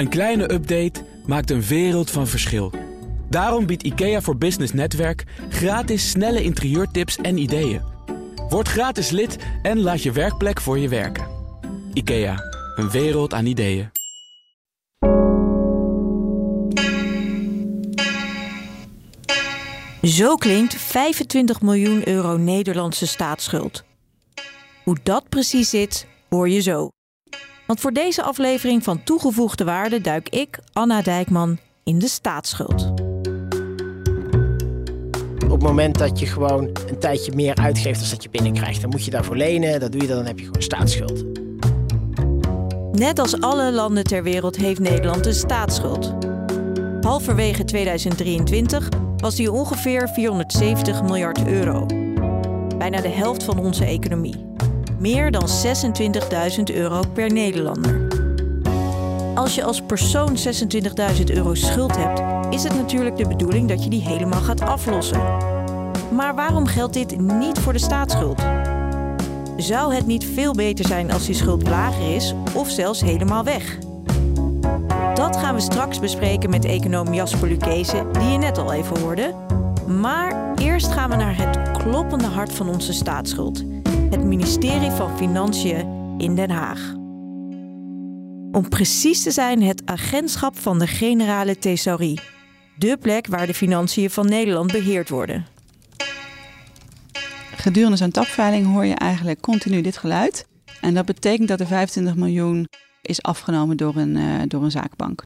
Een kleine update maakt een wereld van verschil. Daarom biedt IKEA voor Business Netwerk gratis snelle interieurtips en ideeën. Word gratis lid en laat je werkplek voor je werken. IKEA, een wereld aan ideeën. Zo klinkt 25 miljoen euro Nederlandse staatsschuld. Hoe dat precies zit, hoor je zo. Want voor deze aflevering van Toegevoegde Waarde duik ik, Anna Dijkman, in de staatsschuld. Op het moment dat je gewoon een tijdje meer uitgeeft dan dat je binnenkrijgt, dan moet je daarvoor lenen. Dat doe je dan, dan heb je gewoon staatsschuld. Net als alle landen ter wereld heeft Nederland een staatsschuld. Halverwege 2023 was die ongeveer 470 miljard euro. Bijna de helft van onze economie. Meer dan 26.000 euro per Nederlander. Als je als persoon 26.000 euro schuld hebt, is het natuurlijk de bedoeling dat je die helemaal gaat aflossen. Maar waarom geldt dit niet voor de staatsschuld? Zou het niet veel beter zijn als die schuld lager is of zelfs helemaal weg? Dat gaan we straks bespreken met econoom Jasper Lucchese, die je net al even hoorde. Maar eerst gaan we naar het kloppende hart van onze staatsschuld. Het ministerie van Financiën in Den Haag. Om precies te zijn het agentschap van de Generale Thesaurie. De plek waar de financiën van Nederland beheerd worden. Gedurende zo'n tapveiling hoor je eigenlijk continu dit geluid. En dat betekent dat er 25 miljoen is afgenomen door een, uh, door een zaakbank.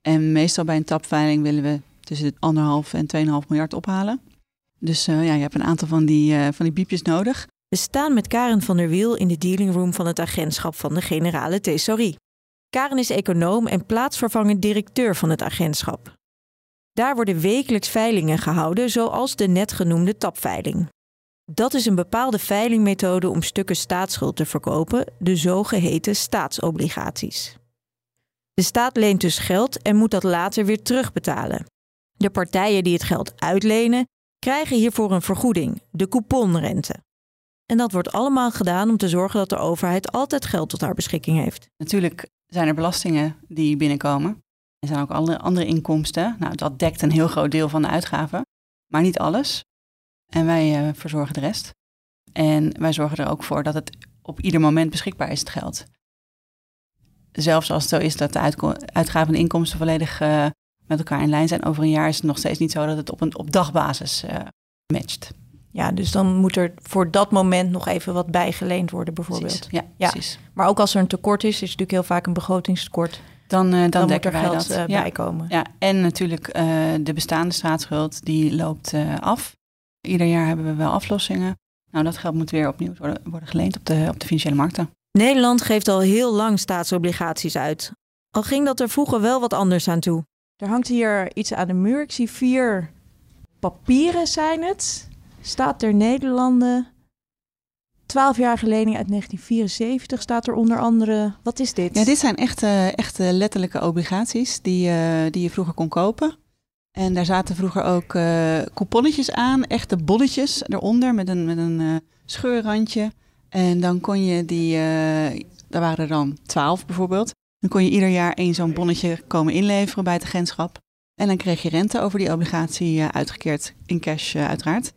En meestal bij een tapveiling willen we tussen de anderhalf en 2,5 miljard ophalen. Dus uh, ja, je hebt een aantal van die, uh, van die biepjes nodig. We staan met Karen van der Wiel in de dealing room van het agentschap van de Generale Thesaurie. Karen is econoom en plaatsvervangend directeur van het agentschap. Daar worden wekelijks veilingen gehouden, zoals de net genoemde tapveiling. Dat is een bepaalde veilingmethode om stukken staatsschuld te verkopen, de zogeheten staatsobligaties. De staat leent dus geld en moet dat later weer terugbetalen. De partijen die het geld uitlenen, krijgen hiervoor een vergoeding, de couponrente. En dat wordt allemaal gedaan om te zorgen dat de overheid altijd geld tot haar beschikking heeft. Natuurlijk zijn er belastingen die binnenkomen. Er zijn ook andere, andere inkomsten. Nou, dat dekt een heel groot deel van de uitgaven, maar niet alles. En wij uh, verzorgen de rest. En wij zorgen er ook voor dat het op ieder moment beschikbaar is, het geld. Zelfs als het zo is dat de uitgaven en inkomsten volledig uh, met elkaar in lijn zijn over een jaar, is het nog steeds niet zo dat het op, een, op dagbasis uh, matcht. Ja, dus dan moet er voor dat moment nog even wat bijgeleend worden, bijvoorbeeld. Precies. Ja, ja, precies. Maar ook als er een tekort is, is natuurlijk heel vaak een begrotingstekort. Dan, uh, dan, dan moet er geld dat. ja. bij komen. Ja, en natuurlijk de bestaande staatsschuld, die loopt af. Ieder jaar hebben we wel aflossingen. Nou, dat geld moet weer opnieuw worden, worden geleend op de, op de financiële markten. Nederland geeft al heel lang staatsobligaties uit. Al ging dat er vroeger wel wat anders aan toe. Er hangt hier iets aan de muur. Ik zie vier papieren zijn het. Staat er Nederlanden. 12 jaar lening uit 1974 staat er onder andere. Wat is dit? Ja, dit zijn echte, echte letterlijke obligaties die, uh, die je vroeger kon kopen. En daar zaten vroeger ook uh, couponnetjes aan, echte bonnetjes eronder met een, met een uh, scheurrandje. En dan kon je die, daar waren er dan twaalf bijvoorbeeld. Dan kon je ieder jaar één zo'n bonnetje komen inleveren bij het agentschap. En dan kreeg je rente over die obligatie uitgekeerd in cash uiteraard.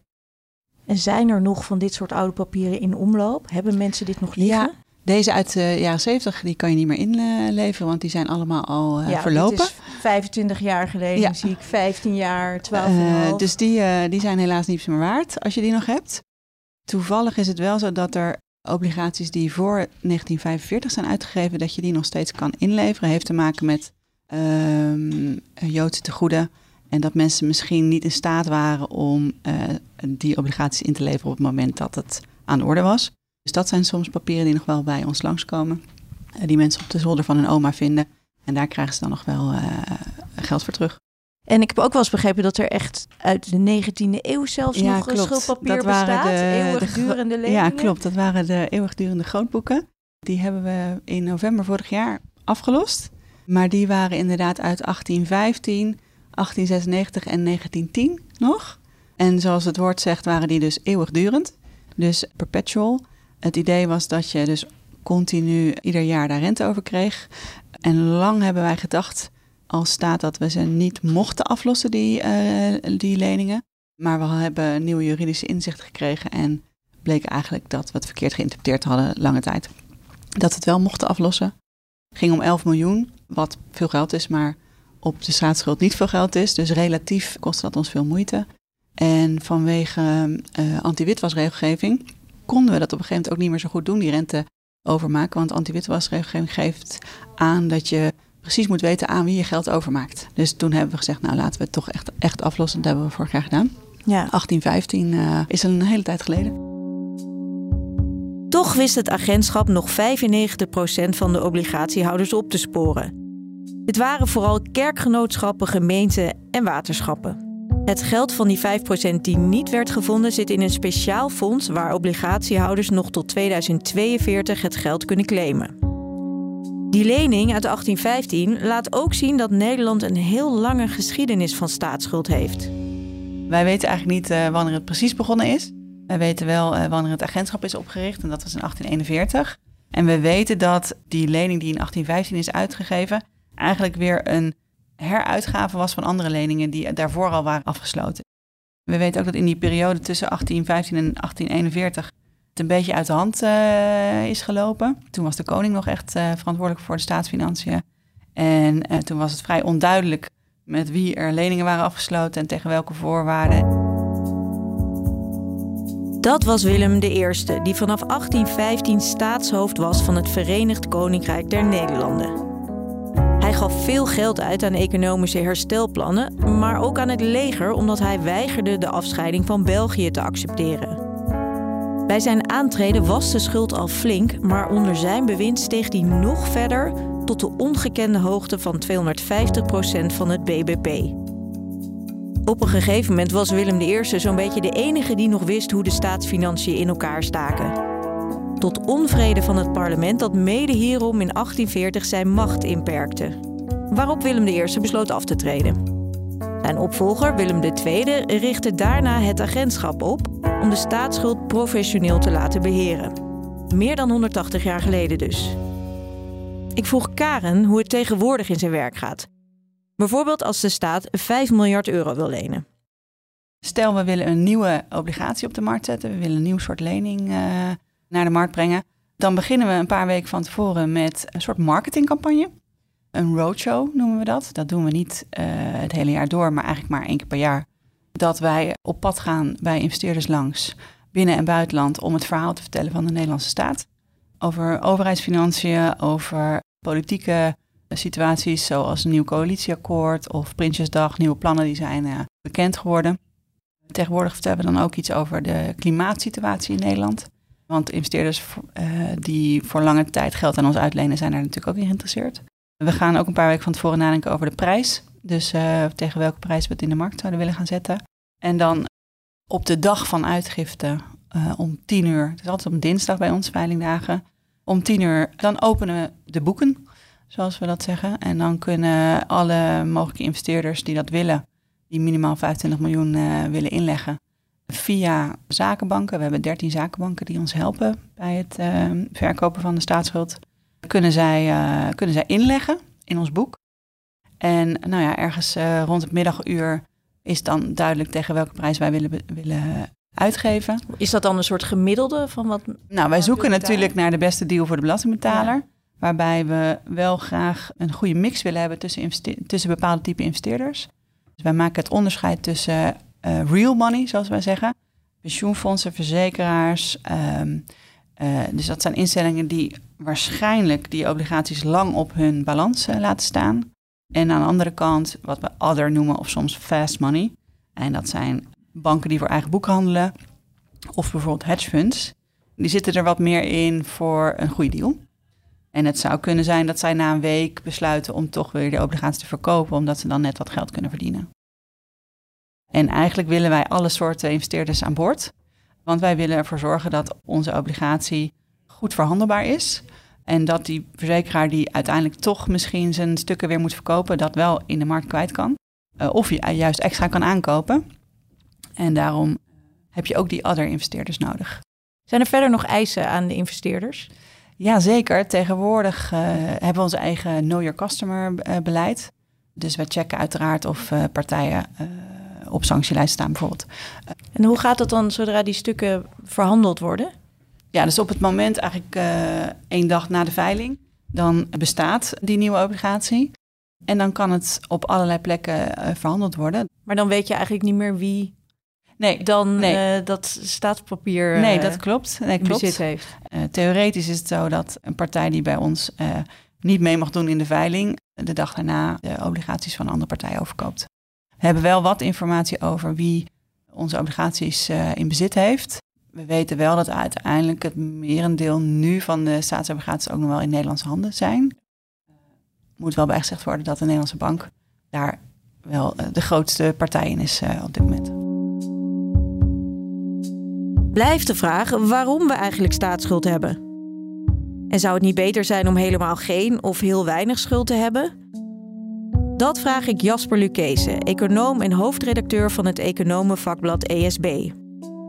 En zijn er nog van dit soort oude papieren in omloop? Hebben mensen dit nog liggen? Ja, deze uit de jaren 70 die kan je niet meer inleveren, want die zijn allemaal al uh, ja, verlopen. Dit is 25 jaar geleden ja. zie ik 15 jaar, 12 uh, Dus die, uh, die zijn helaas niets meer waard als je die nog hebt. Toevallig is het wel zo dat er obligaties die voor 1945 zijn uitgegeven, dat je die nog steeds kan inleveren. Heeft te maken met um, Joodse tegoeden. En dat mensen misschien niet in staat waren om die obligaties in te leveren op het moment dat het aan de orde was. Dus dat zijn soms papieren die nog wel bij ons langskomen. Uh, die mensen op de zolder van hun oma vinden. En daar krijgen ze dan nog wel uh, geld voor terug. En ik heb ook wel eens begrepen dat er echt uit de 19e eeuw zelfs ja, nog klopt. schuldpapier dat bestaat. De, eeuwigdurende leningen. Ja, klopt. Dat waren de eeuwigdurende grootboeken. Die hebben we in november vorig jaar afgelost. Maar die waren inderdaad uit 1815, 1896 en 1910 nog. En zoals het woord zegt, waren die dus eeuwigdurend. Dus perpetual. Het idee was dat je dus continu ieder jaar daar rente over kreeg. En lang hebben wij gedacht als staat dat we ze niet mochten aflossen, die, uh, die leningen. Maar we hebben nieuwe juridische inzicht gekregen en bleek eigenlijk dat we het verkeerd geïnterpreteerd hadden lange tijd. Dat we het wel mochten aflossen. Het ging om 11 miljoen, wat veel geld is, maar op de staatsschuld niet veel geld is. Dus relatief kostte dat ons veel moeite. En vanwege uh, anti-witwasregelgeving konden we dat op een gegeven moment ook niet meer zo goed doen, die rente overmaken. Want anti-witwasregelgeving geeft aan dat je precies moet weten aan wie je geld overmaakt. Dus toen hebben we gezegd, nou laten we het toch echt, echt aflossen. Dat hebben we vorig jaar gedaan. Ja. 1815 uh, eh, is een hele tijd geleden. Toch wist het agentschap nog 95% van de obligatiehouders op te sporen. Dit waren vooral kerkgenootschappen, gemeenten en waterschappen. Het geld van die 5% die niet werd gevonden zit in een speciaal fonds waar obligatiehouders nog tot 2042 het geld kunnen claimen. Die lening uit 1815 laat ook zien dat Nederland een heel lange geschiedenis van staatsschuld heeft. Wij weten eigenlijk niet uh, wanneer het precies begonnen is. Wij weten wel uh, wanneer het agentschap is opgericht en dat was in 1841. En we weten dat die lening die in 1815 is uitgegeven eigenlijk weer een heruitgave was van andere leningen die daarvoor al waren afgesloten. We weten ook dat in die periode tussen 1815 en 1841 het een beetje uit de hand uh, is gelopen. Toen was de koning nog echt uh, verantwoordelijk voor de staatsfinanciën. En uh, toen was het vrij onduidelijk met wie er leningen waren afgesloten en tegen welke voorwaarden. Dat was Willem I, die vanaf 1815 staatshoofd was van het Verenigd Koninkrijk der Nederlanden. Hij gaf veel geld uit aan economische herstelplannen, maar ook aan het leger omdat hij weigerde de afscheiding van België te accepteren. Bij zijn aantreden was de schuld al flink, maar onder zijn bewind steeg die nog verder tot de ongekende hoogte van 250% van het BBP. Op een gegeven moment was Willem I zo'n beetje de enige die nog wist hoe de staatsfinanciën in elkaar staken. Tot onvrede van het parlement dat mede hierom in 1840 zijn macht inperkte. Waarop Willem I besloot af te treden. Zijn opvolger Willem II richtte daarna het agentschap op om de staatsschuld professioneel te laten beheren. Meer dan 180 jaar geleden dus. Ik vroeg Karen hoe het tegenwoordig in zijn werk gaat. Bijvoorbeeld als de staat 5 miljard euro wil lenen. Stel, we willen een nieuwe obligatie op de markt zetten. We willen een nieuw soort lening uh, naar de markt brengen. Dan beginnen we een paar weken van tevoren met een soort marketingcampagne. Een roadshow noemen we dat. Dat doen we niet uh, het hele jaar door, maar eigenlijk maar één keer per jaar. Dat wij op pad gaan bij investeerders langs, binnen- en buitenland, om het verhaal te vertellen van de Nederlandse staat. Over overheidsfinanciën, over politieke situaties zoals een nieuw coalitieakkoord of Prinsjesdag, nieuwe plannen die zijn uh, bekend geworden. Tegenwoordig vertellen we dan ook iets over de klimaatsituatie in Nederland. Want investeerders uh, die voor lange tijd geld aan ons uitlenen, zijn daar natuurlijk ook in geïnteresseerd. We gaan ook een paar weken van tevoren nadenken over de prijs. Dus uh, tegen welke prijs we het in de markt zouden willen gaan zetten. En dan op de dag van uitgifte uh, om tien uur, het is altijd op dinsdag bij ons, veilingdagen, om tien uur, dan openen we de boeken, zoals we dat zeggen. En dan kunnen alle mogelijke investeerders die dat willen, die minimaal 25 miljoen willen inleggen, via zakenbanken. We hebben 13 zakenbanken die ons helpen bij het verkopen van de staatsschuld kunnen zij, uh, kunnen zij inleggen in ons boek. En nou ja, ergens uh, rond het middaguur is dan duidelijk tegen welke prijs wij willen, willen uitgeven. Is dat dan een soort gemiddelde van wat? Nou, wij zoeken natuurlijk naar de beste deal voor de belastingbetaler. Waarbij we wel graag een goede mix willen hebben tussen, tussen bepaalde type investeerders. Dus wij maken het onderscheid tussen real money, zoals wij zeggen. Pensioenfondsen, verzekeraars, um, uh, dus dat zijn instellingen die waarschijnlijk die obligaties lang op hun balans uh, laten staan. En aan de andere kant wat we other noemen of soms fast money. En dat zijn banken die voor eigen boek handelen of bijvoorbeeld hedge funds. Die zitten er wat meer in voor een goede deal. En het zou kunnen zijn dat zij na een week besluiten om toch weer de obligaties te verkopen, omdat ze dan net wat geld kunnen verdienen. En eigenlijk willen wij alle soorten investeerders aan boord. Want wij willen ervoor zorgen dat onze obligatie goed verhandelbaar is. En dat die verzekeraar die uiteindelijk toch misschien zijn stukken weer moet verkopen, dat wel in de markt kwijt kan. Uh, of je juist extra kan aankopen. En daarom heb je ook die other investeerders nodig. Zijn er verder nog eisen aan de investeerders? Ja, zeker. Tegenwoordig uh, hebben we ons eigen Know Your Customer uh, beleid. Dus we checken uiteraard of partijen op sanctielijst staan bijvoorbeeld. En hoe gaat dat dan zodra die stukken verhandeld worden? Ja, dus op het moment eigenlijk één dag na de veiling, dan bestaat die nieuwe obligatie. En dan kan het op allerlei plekken verhandeld worden. Maar dan weet je eigenlijk niet meer wie Nee, dan nee. Uh, dat staatspapier nee, dat klopt. Nee, klopt. bezit heeft. Theoretisch is het zo dat een partij die bij ons niet mee mag doen in de veiling, de dag daarna de obligaties van een andere partij overkoopt. Hebben wel wat informatie over wie onze obligaties in bezit heeft. We weten wel dat uiteindelijk het merendeel nu van de staatsobligaties ook nog wel in Nederlandse handen zijn. Moet wel bijgezegd worden dat de Nederlandse bank daar wel de grootste partij in is op dit moment blijft de vraag waarom we eigenlijk staatsschuld hebben. En zou het niet beter zijn om helemaal geen of heel weinig schuld te hebben? Dat vraag ik Jasper Lucchese, econoom en hoofdredacteur van het economenvakblad ESB.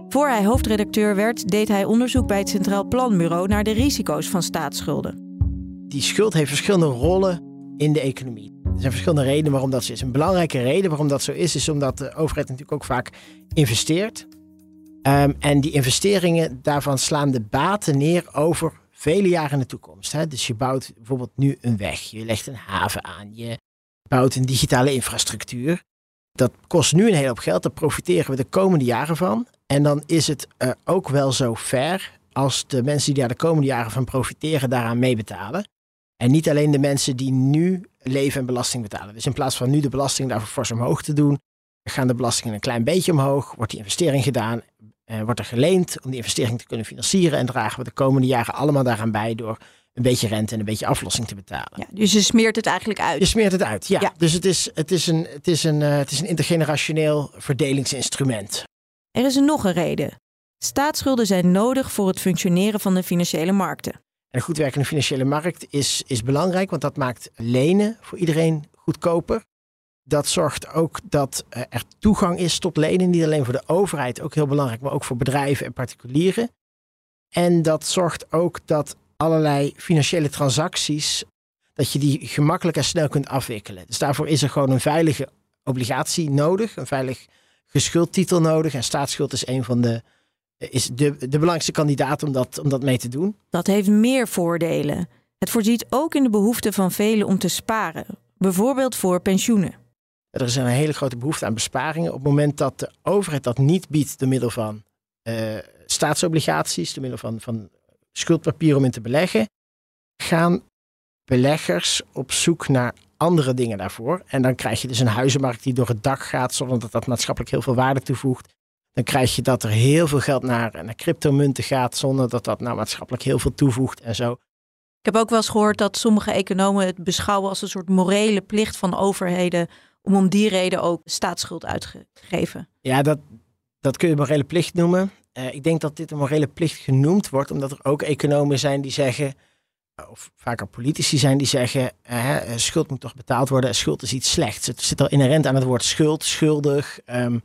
Voor hij hoofdredacteur werd, deed hij onderzoek bij het Centraal Planbureau naar de risico's van staatsschulden. Die schuld heeft verschillende rollen in de economie. Er zijn verschillende redenen waarom dat zo is. Een belangrijke reden waarom dat zo is, is omdat de overheid natuurlijk ook vaak investeert. Um, en die investeringen, daarvan slaan de baten neer over vele jaren in de toekomst. Hè? Dus je bouwt bijvoorbeeld nu een weg, je legt een haven aan, je bouwt een digitale infrastructuur. Dat kost nu een hele hoop geld, daar profiteren we de komende jaren van. En dan is het uh, ook wel zo fair als de mensen die daar de komende jaren van profiteren daaraan meebetalen. En niet alleen de mensen die nu leven en belasting betalen. Dus in plaats van nu de belasting daarvoor fors omhoog te doen, gaan de belastingen een klein beetje omhoog, wordt die investering gedaan uh, wordt er geleend om die investering te kunnen financieren. En dragen we de komende jaren allemaal daaraan bij door een beetje rente en een beetje aflossing te betalen. Ja, dus je smeert het eigenlijk uit. Je smeert het uit, ja. Dus het is, het is, een, het, is een, uh, het is een intergenerationeel verdelingsinstrument. Er is nog een reden. Staatsschulden zijn nodig voor het functioneren van de financiële markten. een goed werkende financiële markt is, is belangrijk, want dat maakt lenen voor iedereen goedkoper dat zorgt ook dat er toegang is tot lenen. Niet alleen voor de overheid, ook heel belangrijk, maar ook voor bedrijven en particulieren. En dat zorgt ook dat allerlei financiële transacties, dat je die gemakkelijk en snel kunt afwikkelen. Dus daarvoor is er gewoon een veilige obligatie nodig, een veilig geschuldtitel nodig. En staatsschuld is een van de, is de, de belangrijkste kandidaat om dat, om dat mee te doen. Dat heeft meer voordelen. Het voorziet ook in de behoefte van velen om te sparen, bijvoorbeeld voor pensioenen. Er is een hele grote behoefte aan besparingen. Op het moment dat de overheid dat niet biedt door middel van uh, staatsobligaties, door middel van, van schuldpapier om in te beleggen, gaan beleggers op zoek naar andere dingen daarvoor. En dan krijg je dus een huizenmarkt die door het dak gaat, zonder dat dat maatschappelijk heel veel waarde toevoegt. Dan krijg je dat er heel veel geld naar, naar cryptomunten gaat, zonder dat dat nou maatschappelijk heel veel toevoegt en zo. Ik heb ook wel eens gehoord dat sommige economen het beschouwen als een soort morele plicht van overheden om om die reden ook staatsschuld uitgegeven. Ja, dat, dat kun je morele plicht noemen. Uh, ik denk dat dit een morele plicht genoemd wordt, omdat er ook economen zijn die zeggen, of vaker politici zijn die zeggen, uh, schuld moet toch betaald worden, schuld is iets slechts. Het zit al inherent aan het woord schuld, schuldig. Um,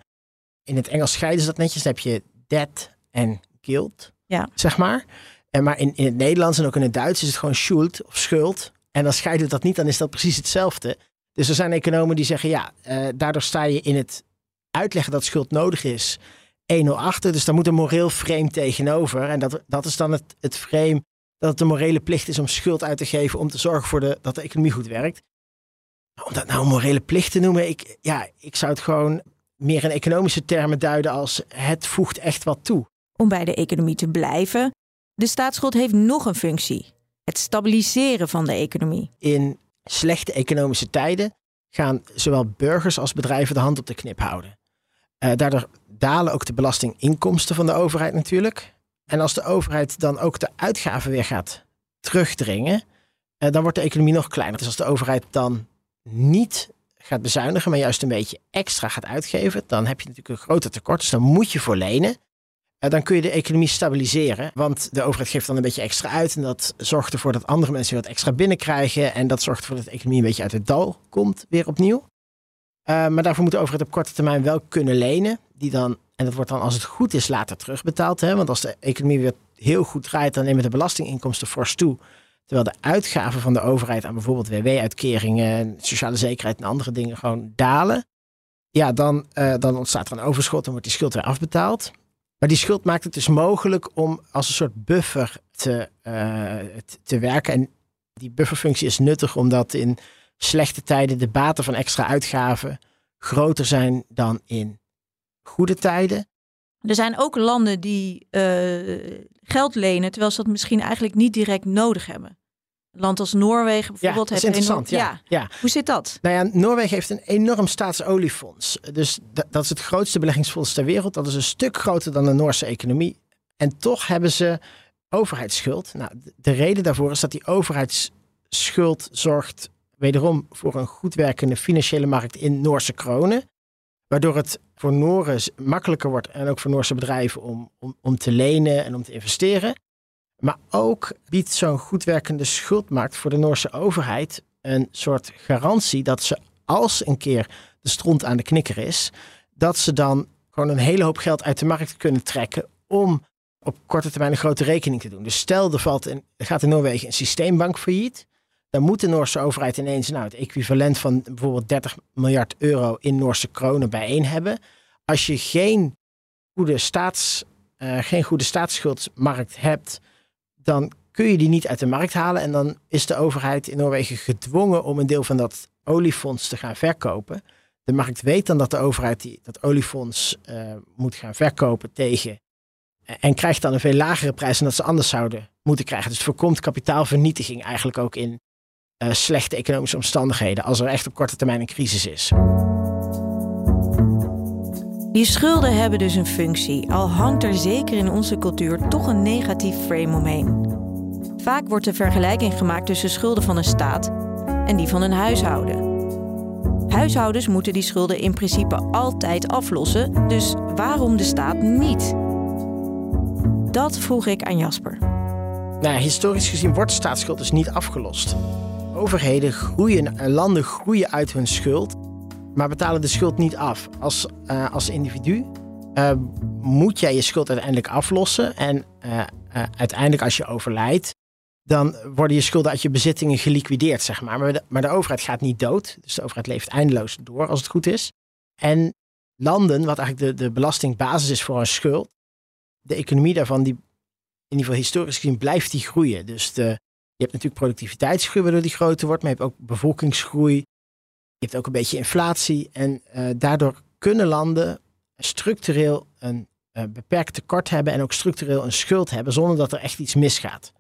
in het Engels scheiden ze dat netjes, dan heb je debt en guilt, ja. zeg maar. En maar in, in het Nederlands en ook in het Duits is het gewoon schuld of schuld. En dan scheiden we dat niet, dan is dat precies hetzelfde. Dus er zijn economen die zeggen, ja, uh, daardoor sta je in het uitleggen dat schuld nodig is 1-0 achter. Dus daar moet een moreel frame tegenover. En dat, dat is dan het, het frame dat het een morele plicht is om schuld uit te geven om te zorgen voor de, dat de economie goed werkt. Om dat nou een morele plicht te noemen, ik, ja, ik zou het gewoon meer in economische termen duiden als het voegt echt wat toe. Om bij de economie te blijven, de staatsschuld heeft nog een functie. Het stabiliseren van de economie. In slechte economische tijden gaan zowel burgers als bedrijven de hand op de knip houden. Uh, daardoor dalen ook de belastinginkomsten van de overheid natuurlijk. En als de overheid dan ook de uitgaven weer gaat terugdringen, uh, dan wordt de economie nog kleiner. Dus als de overheid dan niet gaat bezuinigen, maar juist een beetje extra gaat uitgeven, dan heb je natuurlijk een groter tekort. Dus dan moet je voor lenen. Eh, dan kun je de economie stabiliseren. Want de overheid geeft dan een beetje extra uit. En dat zorgt ervoor dat andere mensen wat extra binnenkrijgen. En dat zorgt ervoor dat de economie een beetje uit het dal komt, weer opnieuw. Uh, maar daarvoor moet de overheid op korte termijn wel kunnen lenen. Die dan, en dat wordt dan als het goed is later terugbetaald. Hè? Want als de economie weer heel goed draait, dan nemen de belastinginkomsten fors toe. Terwijl de uitgaven van de overheid aan bijvoorbeeld WW-uitkeringen, sociale zekerheid en andere dingen gewoon dalen. Ja, dan, uh, dan ontstaat er een overschot en wordt die schuld weer afbetaald. Maar die schuld maakt het dus mogelijk om als een soort buffer te, uh, te werken. En die bufferfunctie is nuttig omdat in slechte tijden de baten van extra uitgaven groter zijn dan in goede tijden. Er zijn ook landen die uh, geld lenen, terwijl ze dat misschien eigenlijk niet direct nodig hebben. Een land als Noorwegen bijvoorbeeld ja, heeft interessant. Enorm, ja, ja. Hoe zit dat? Nou ja, Noorwegen heeft een enorm staatsoliefonds. Dus dat is het grootste beleggingsfonds ter wereld. Dat is een stuk groter dan de Noorse economie. En toch hebben ze overheidsschuld. Nou, de reden daarvoor is dat die overheidsschuld zorgt wederom voor een goed werkende financiële markt in Noorse kronen. Waardoor het voor Noren makkelijker wordt en ook voor Noorse bedrijven om, om, om te lenen en om te investeren. Maar ook biedt zo'n goed werkende schuldmarkt voor de Noorse overheid een soort garantie dat ze als een keer de stront aan de knikker is, dat ze dan gewoon een hele hoop geld uit de markt kunnen trekken om op korte termijn een grote rekening te doen. Dus stel er, valt er gaat in Noorwegen een systeembank failliet, dan moet de Noorse overheid ineens nou, het equivalent van bijvoorbeeld 30 miljard euro in Noorse kronen bijeen hebben. Als je geen goede, staats, uh, geen goede staatsschuldmarkt hebt, dan kun je die niet uit de markt halen. En dan is de overheid in Noorwegen gedwongen om een deel van dat oliefonds te gaan verkopen. De markt weet dan dat de overheid die, dat oliefonds uh, moet gaan verkopen tegen. En krijgt dan een veel lagere prijs dan dat ze anders zouden moeten krijgen. Dus het voorkomt kapitaalvernietiging eigenlijk ook in uh, slechte economische omstandigheden. Als er echt op korte termijn een crisis is. Die schulden hebben dus een functie, al hangt er zeker in onze cultuur toch een negatief frame omheen. Vaak wordt de vergelijking gemaakt tussen schulden van een staat en die van een huishouden. Huishoudens moeten die schulden in principe altijd aflossen, dus waarom de staat niet? Dat vroeg ik aan Jasper. Nou, historisch gezien wordt staatsschuld dus niet afgelost. Overheden groeien, landen groeien uit hun schuld maar betalen de schuld niet af. Als, uh, als individu uh, moet jij je schuld uiteindelijk aflossen. En uiteindelijk als je overlijdt, dan worden je schulden uit je bezittingen geliquideerd, zeg maar. Maar de, maar de overheid gaat niet dood. Dus de overheid leeft eindeloos door, als het goed is. En landen, wat eigenlijk de, de belastingbasis is voor een schuld, de economie daarvan, die in ieder geval historisch gezien, blijft die groeien. Dus de, hebt natuurlijk productiviteitsgroei, waardoor die groter wordt, maar je hebt ook bevolkingsgroei, je hebt ook een beetje inflatie en uh, daardoor kunnen landen structureel een uh, beperkt tekort hebben en ook structureel een schuld hebben zonder dat er echt iets misgaat.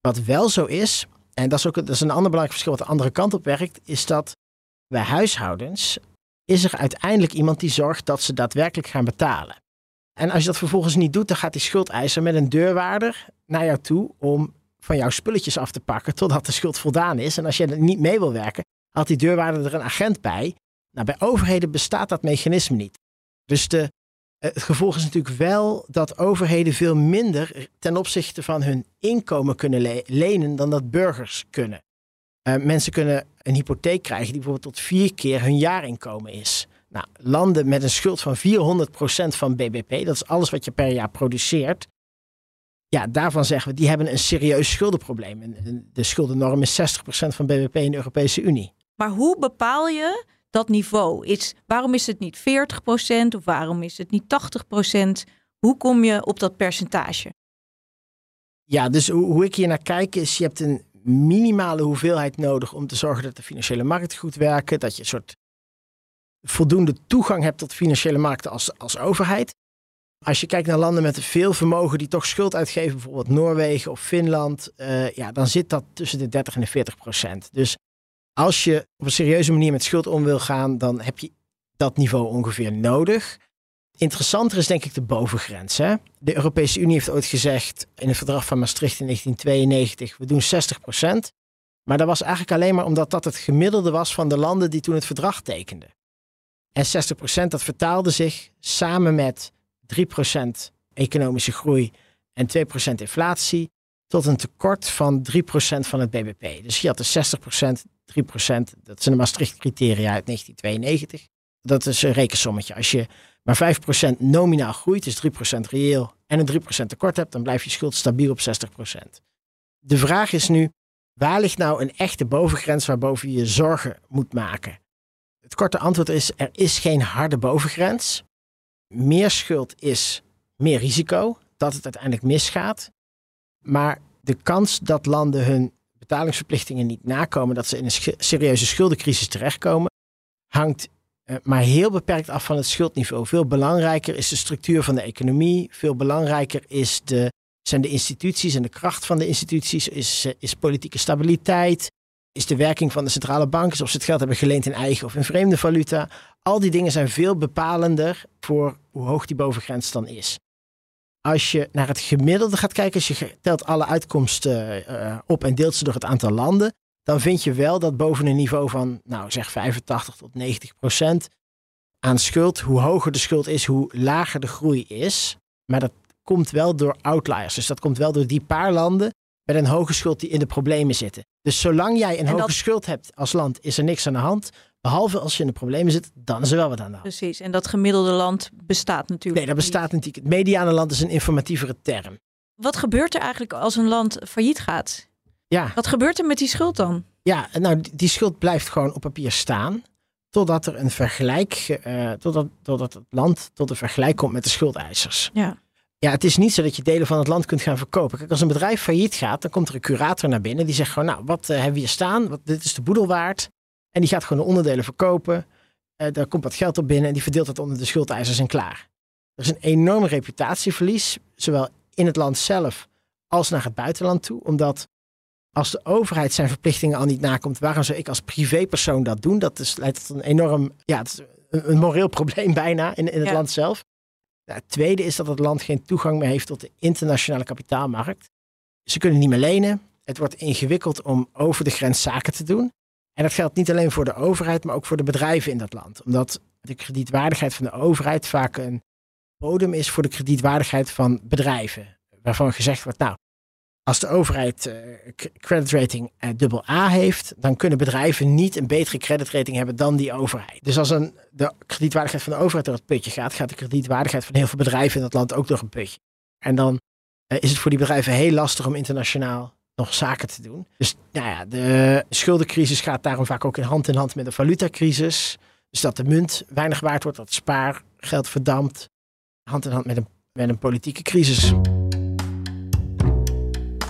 Wat wel zo is, en dat is ook dat is een ander belangrijk verschil wat de andere kant op werkt, is dat bij huishoudens is er uiteindelijk iemand die zorgt dat ze daadwerkelijk gaan betalen. En als je dat vervolgens niet doet, dan gaat die schuldeiser met een deurwaarder naar jou toe om van jouw spulletjes af te pakken totdat de schuld voldaan is. En als je niet mee wil werken, had die deurwaarder er een agent bij. Nou, bij overheden bestaat dat mechanisme niet. Dus de, eh, het gevolg is natuurlijk wel dat overheden veel minder ten opzichte van hun inkomen kunnen lenen dan dat burgers kunnen. Uh, mensen kunnen een hypotheek krijgen die bijvoorbeeld tot vier keer hun jaarinkomen is. Nou, landen met een schuld van 400% van BBP, dat is alles wat je per jaar produceert. Ja, daarvan zeggen we, die hebben een serieus schuldenprobleem. En de schuldennorm is 60% van BBP in de Europese Unie. Maar hoe bepaal je dat niveau? Is, waarom is het niet 40% of waarom is het niet 80%? Hoe kom je op dat percentage? Ja, dus hoe, hoe ik hier naar kijk is, je hebt een minimale hoeveelheid nodig om te zorgen dat de financiële markten goed werken. Dat je een soort voldoende toegang hebt tot financiële markten als, als overheid. Als je kijkt naar landen met veel vermogen die toch schuld uitgeven, bijvoorbeeld Noorwegen of Finland, uh, ja, dan zit dat tussen de 30 en de 40 procent. Dus als je op een serieuze manier met schuld om wil gaan, dan heb je dat niveau ongeveer nodig. Interessanter is denk ik de bovengrens. Hè? De Europese Unie heeft ooit gezegd in het verdrag van Maastricht in 1992, we doen 60%. Maar dat was eigenlijk alleen maar omdat dat het gemiddelde was van de landen die toen het verdrag tekenden. En 60% dat vertaalde zich samen met 3% economische groei en 2% inflatie tot een tekort van 3% van het BBP. Dus je had de 60%, 3%, dat zijn de Maastricht-criteria uit 1992. Dat is een rekensommetje. Als je maar 5% nominaal groeit, dus 3% reëel en een 3% tekort hebt, dan blijft je schuld stabiel op 60%. De vraag is nu, waar ligt nou een echte bovengrens waarboven je je zorgen moet maken? Het korte antwoord is, er is geen harde bovengrens. Meer schuld is meer risico dat het uiteindelijk misgaat. Maar de kans dat landen hun betalingsverplichtingen niet nakomen, dat ze in een serieuze schuldencrisis terechtkomen, hangt uh, maar heel beperkt af van het schuldniveau. Veel belangrijker is de structuur van de economie. Veel belangrijker is de, zijn de instituties en de kracht van de instituties. Is, uh, is politieke stabiliteit. Is de werking van de centrale banken. Of ze het geld hebben geleend in eigen of in vreemde valuta. Al die dingen zijn veel bepalender voor hoe hoog die bovengrens dan is. Als je naar het gemiddelde gaat kijken, als je telt alle uitkomsten uh, op en deelt ze door het aantal landen, dan vind je wel dat boven een niveau van, nou zeg 85 tot 90 procent aan schuld, hoe hoger de schuld is, hoe lager de groei is. Maar dat komt wel door outliers. Dus dat komt wel door die paar landen met een hoge schuld die in de problemen zitten. Dus zolang jij een hoge schuld hebt als land, is er niks aan de hand. Behalve als je in de problemen zit, dan is er wel wat aan de hand. Precies, en dat gemiddelde land bestaat natuurlijk Nee, dat bestaat natuurlijk. Het mediane land is een informatievere term. Wat gebeurt er eigenlijk als een land failliet gaat? Ja. Wat gebeurt er met die schuld dan? Ja, nou, die schuld blijft gewoon op papier staan. Totdat er een vergelijk, uh, totdat, totdat het land tot een vergelijk komt met de schuldeisers. Ja. Ja, het is niet zo dat je delen van het land kunt gaan verkopen. Kijk, als een bedrijf failliet gaat, dan komt er een curator naar binnen. Die zegt gewoon, nou, wat uh, hebben we hier staan? Wat, dit is de boedel waard. En die gaat gewoon de onderdelen verkopen. Uh, daar komt wat geld op binnen en die verdeelt het onder de schuldeisers en klaar. Er is een enorm reputatieverlies, zowel in het land zelf als naar het buitenland toe. Omdat als de overheid zijn verplichtingen al niet nakomt, waarom zou ik als privépersoon dat doen? Dat is, leidt tot een enorm, ja, een, een moreel probleem bijna in, in het Ja. land zelf. Het tweede is dat het land geen toegang meer heeft tot de internationale kapitaalmarkt. Ze kunnen niet meer lenen. Het wordt ingewikkeld om over de grens zaken te doen. En dat geldt niet alleen voor de overheid, maar ook voor de bedrijven in dat land. Omdat de kredietwaardigheid van de overheid vaak een bodem is voor de kredietwaardigheid van bedrijven. Waarvan gezegd wordt, nou, als de overheid c- creditrating eh, dubbel A heeft, dan kunnen bedrijven niet een betere creditrating hebben dan die overheid. Dus als een, de kredietwaardigheid van de overheid door het putje gaat, gaat de kredietwaardigheid van heel veel bedrijven in dat land ook door een putje. En dan eh, is het voor die bedrijven heel lastig om internationaal nog zaken te doen. Dus nou ja, de schuldencrisis gaat daarom vaak ook in hand in hand met de valutacrisis. Dus dat de munt weinig waard wordt, dat spaargeld verdampt. Hand in hand met een, met een politieke crisis.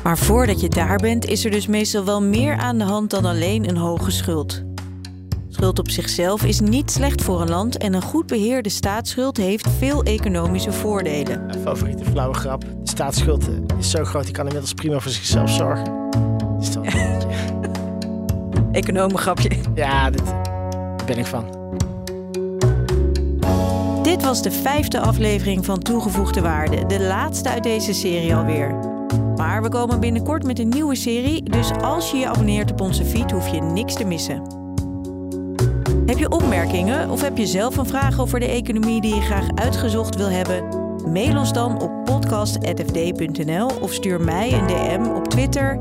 Maar voordat je daar bent, is er dus meestal wel meer aan de hand dan alleen een hoge schuld. Schuld op zichzelf is niet slecht voor een land en een goed beheerde staatsschuld heeft veel economische voordelen. Mijn favoriete flauwe grap. De staatsschuld eh, is zo groot, die kan inmiddels prima voor zichzelf zorgen. Is toch een beetje- Economengrapje. ja, dit, daar ben ik van. Dit was de vijfde aflevering van Toegevoegde Waarde, de laatste uit deze serie alweer. Maar we komen binnenkort met een nieuwe serie, dus als je je abonneert op onze feed hoef je niks te missen. Heb je opmerkingen of heb je zelf een vraag over de economie die je graag uitgezocht wil hebben? Mail ons dan op podcast.fd.nl of stuur mij een DM op Twitter,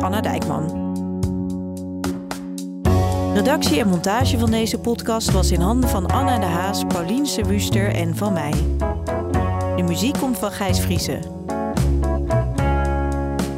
Anna Dijkman. Redactie en montage van deze podcast was in handen van Anna de Haas, Paulien Wuster en van mij. De muziek komt van Gijs Vriezen.